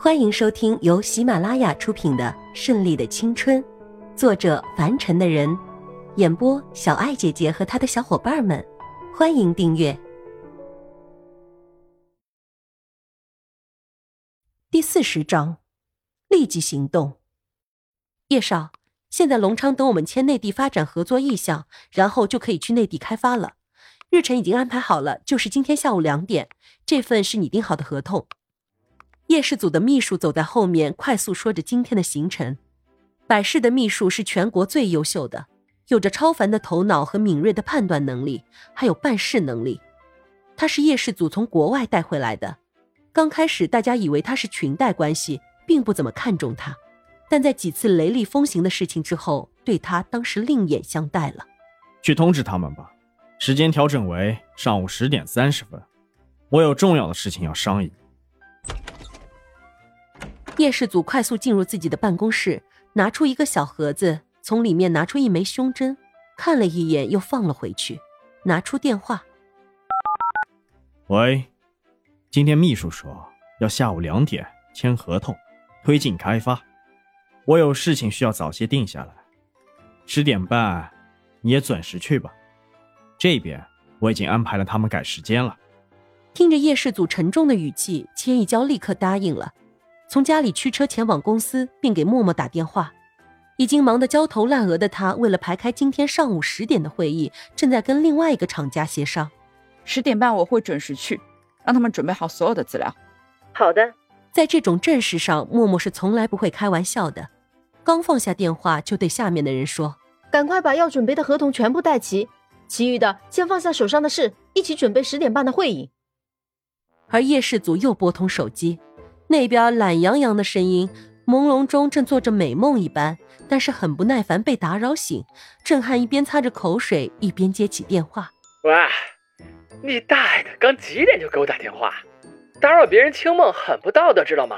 欢迎收听由喜马拉雅出品的《顺利的青春》，作者凡尘的人，演播小爱姐姐和她的小伙伴们。欢迎订阅第四十章，立即行动。叶少，现在隆昌等我们签内地发展合作意向，然后就可以去内地开发了。日程已经安排好了，就是今天下午两点。这份是你订好的合同。叶氏组的秘书走在后面，快速说着今天的行程。百事的秘书是全国最优秀的，有着超凡的头脑和敏锐的判断能力，还有办事能力。他是叶氏组从国外带回来的。刚开始大家以为他是裙带关系，并不怎么看重他，但在几次雷厉风行的事情之后，对他当时另眼相待了。去通知他们吧，时间调整为上午十点三十分，我有重要的事情要商议。叶氏祖快速进入自己的办公室，拿出一个小盒子，从里面拿出一枚胸针，看了一眼，又放了回去。拿出电话：“喂，今天秘书说要下午两点签合同，推进开发。我有事情需要早些定下来，十点半你也准时去吧。这边我已经安排了他们改时间了。”听着叶氏祖沉重的语气，千一娇立刻答应了。从家里驱车前往公司，并给默默打电话。已经忙得焦头烂额的他，为了排开今天上午十点的会议，正在跟另外一个厂家协商。十点半我会准时去，让他们准备好所有的资料。好的，在这种正事上，默默是从来不会开玩笑的。刚放下电话，就对下面的人说：“赶快把要准备的合同全部带齐，其余的先放下手上的事，一起准备十点半的会议。”而叶氏祖又拨通手机。那边懒洋洋的声音，朦胧中正做着美梦一般，但是很不耐烦被打扰醒。郑汉一边擦着口水，一边接起电话：“喂，你大爷的，刚几点就给我打电话？打扰别人清梦很不道德，知道吗？”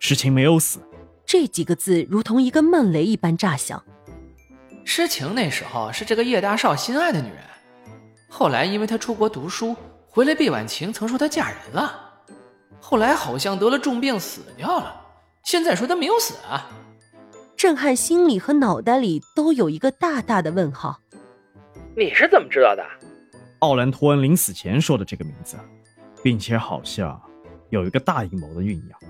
诗情没有死，这几个字如同一个闷雷一般炸响。诗情那时候是这个叶大少心爱的女人，后来因为她出国读书回来，毕婉晴曾说她嫁人了。后来好像得了重病死掉了，现在说他没有死啊！郑汉心里和脑袋里都有一个大大的问号。你是怎么知道的？奥兰托恩临死前说的这个名字，并且好像有一个大阴谋的酝酿。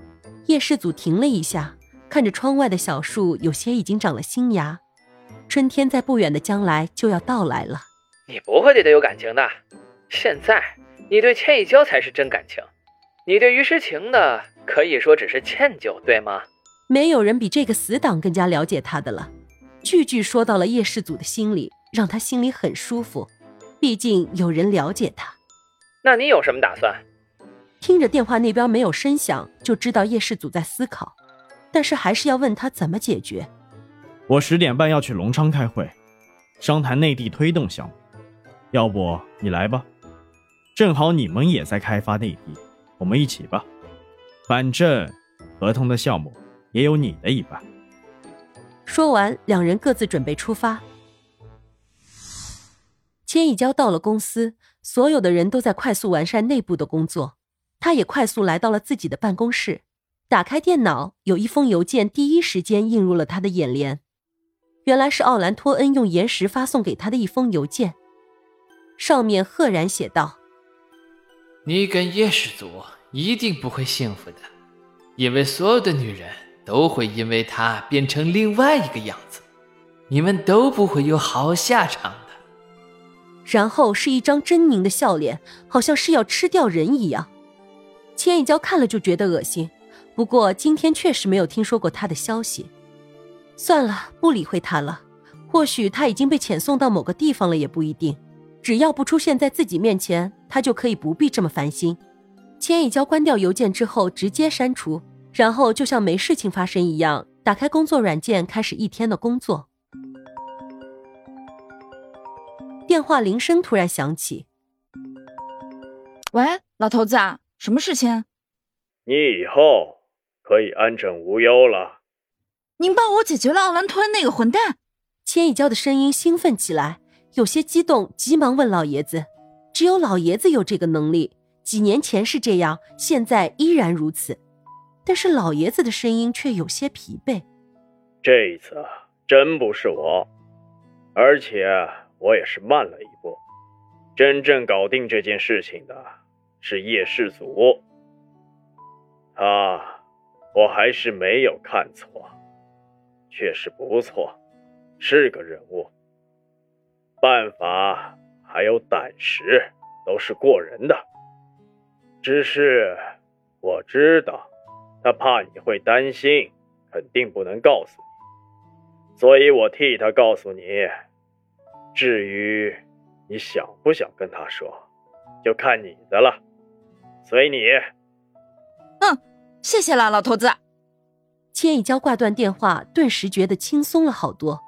叶氏祖停了一下，看着窗外的小树，有些已经长了新芽。春天在不远的将来就要到来了。你不会对他有感情的，现在你对千一娇才是真感情。你对于诗情的可以说只是歉疚，对吗？没有人比这个死党更加了解他的了，句句说到了叶世祖的心里，让他心里很舒服。毕竟有人了解他。那你有什么打算？听着电话那边没有声响，就知道叶世祖在思考，但是还是要问他怎么解决。我十点半要去隆昌开会，商谈内地推动项目，要不你来吧？正好你们也在开发内地。我们一起吧，反正合同的项目也有你的一半。说完，两人各自准备出发。千一娇到了公司，所有的人都在快速完善内部的工作，他也快速来到了自己的办公室，打开电脑，有一封邮件第一时间映入了他的眼帘。原来是奥兰托恩用岩石发送给他的一封邮件，上面赫然写道。你跟叶氏族一定不会幸福的，因为所有的女人都会因为他变成另外一个样子，你们都不会有好下场的。然后是一张狰狞的笑脸，好像是要吃掉人一样。千一娇看了就觉得恶心，不过今天确实没有听说过他的消息。算了，不理会他了。或许他已经被遣送到某个地方了，也不一定。只要不出现在自己面前，他就可以不必这么烦心。千一娇关掉邮件之后，直接删除，然后就像没事情发生一样，打开工作软件，开始一天的工作。电话铃声突然响起，喂，老头子啊，什么事情？你以后可以安枕无忧了。您帮我解决了奥兰托恩那个混蛋。千一娇的声音兴奋起来。有些激动，急忙问老爷子：“只有老爷子有这个能力，几年前是这样，现在依然如此。”但是老爷子的声音却有些疲惫。这一次真不是我，而且我也是慢了一步。真正搞定这件事情的是叶世祖。他，我还是没有看错，确实不错，是个人物。办法还有胆识都是过人的，只是我知道他怕你会担心，肯定不能告诉你，所以我替他告诉你。至于你想不想跟他说，就看你的了，随你。嗯，谢谢了，老头子。千一娇挂断电话，顿时觉得轻松了好多，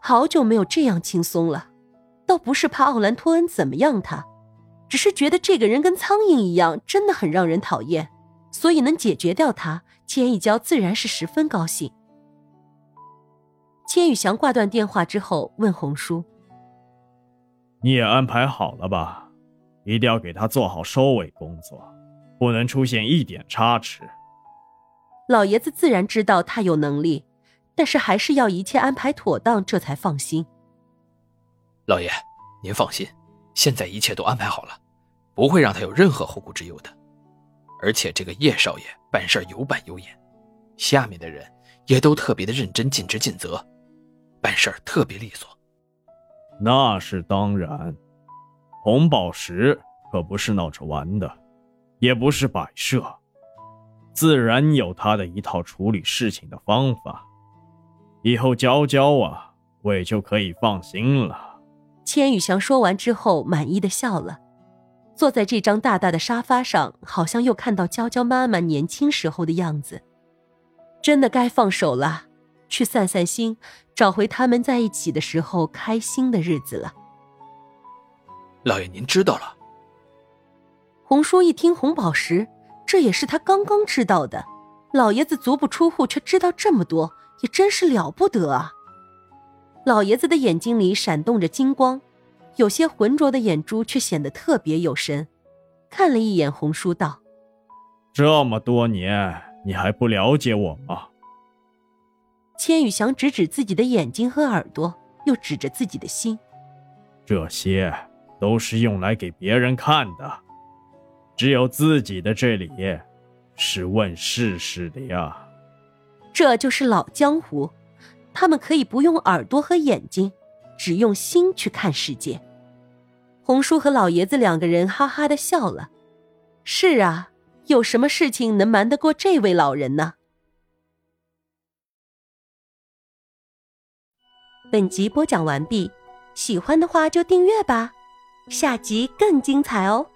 好久没有这样轻松了。倒不是怕奥兰托恩怎么样他，只是觉得这个人跟苍蝇一样，真的很让人讨厌，所以能解决掉他，千一娇自然是十分高兴。千羽翔挂断电话之后，问红叔：“你也安排好了吧？一定要给他做好收尾工作，不能出现一点差池。”老爷子自然知道他有能力，但是还是要一切安排妥当，这才放心。老爷，您放心，现在一切都安排好了，不会让他有任何后顾之忧的。而且这个叶少爷办事有板有眼，下面的人也都特别的认真、尽职尽责，办事特别利索。那是当然，红宝石可不是闹着玩的，也不是摆设，自然有他的一套处理事情的方法。以后娇娇啊，我也就可以放心了。千羽翔说完之后，满意的笑了，坐在这张大大的沙发上，好像又看到娇娇妈妈年轻时候的样子。真的该放手了，去散散心，找回他们在一起的时候开心的日子了。老爷，您知道了。红叔一听红宝石，这也是他刚刚知道的。老爷子足不出户却知道这么多，也真是了不得啊！老爷子的眼睛里闪动着金光，有些浑浊的眼珠却显得特别有神。看了一眼红叔，道：“这么多年，你还不了解我吗？”千羽翔指指自己的眼睛和耳朵，又指着自己的心：“这些都是用来给别人看的，只有自己的这里，是问世事的呀。”这就是老江湖。他们可以不用耳朵和眼睛，只用心去看世界。红叔和老爷子两个人哈哈的笑了。是啊，有什么事情能瞒得过这位老人呢？本集播讲完毕，喜欢的话就订阅吧，下集更精彩哦。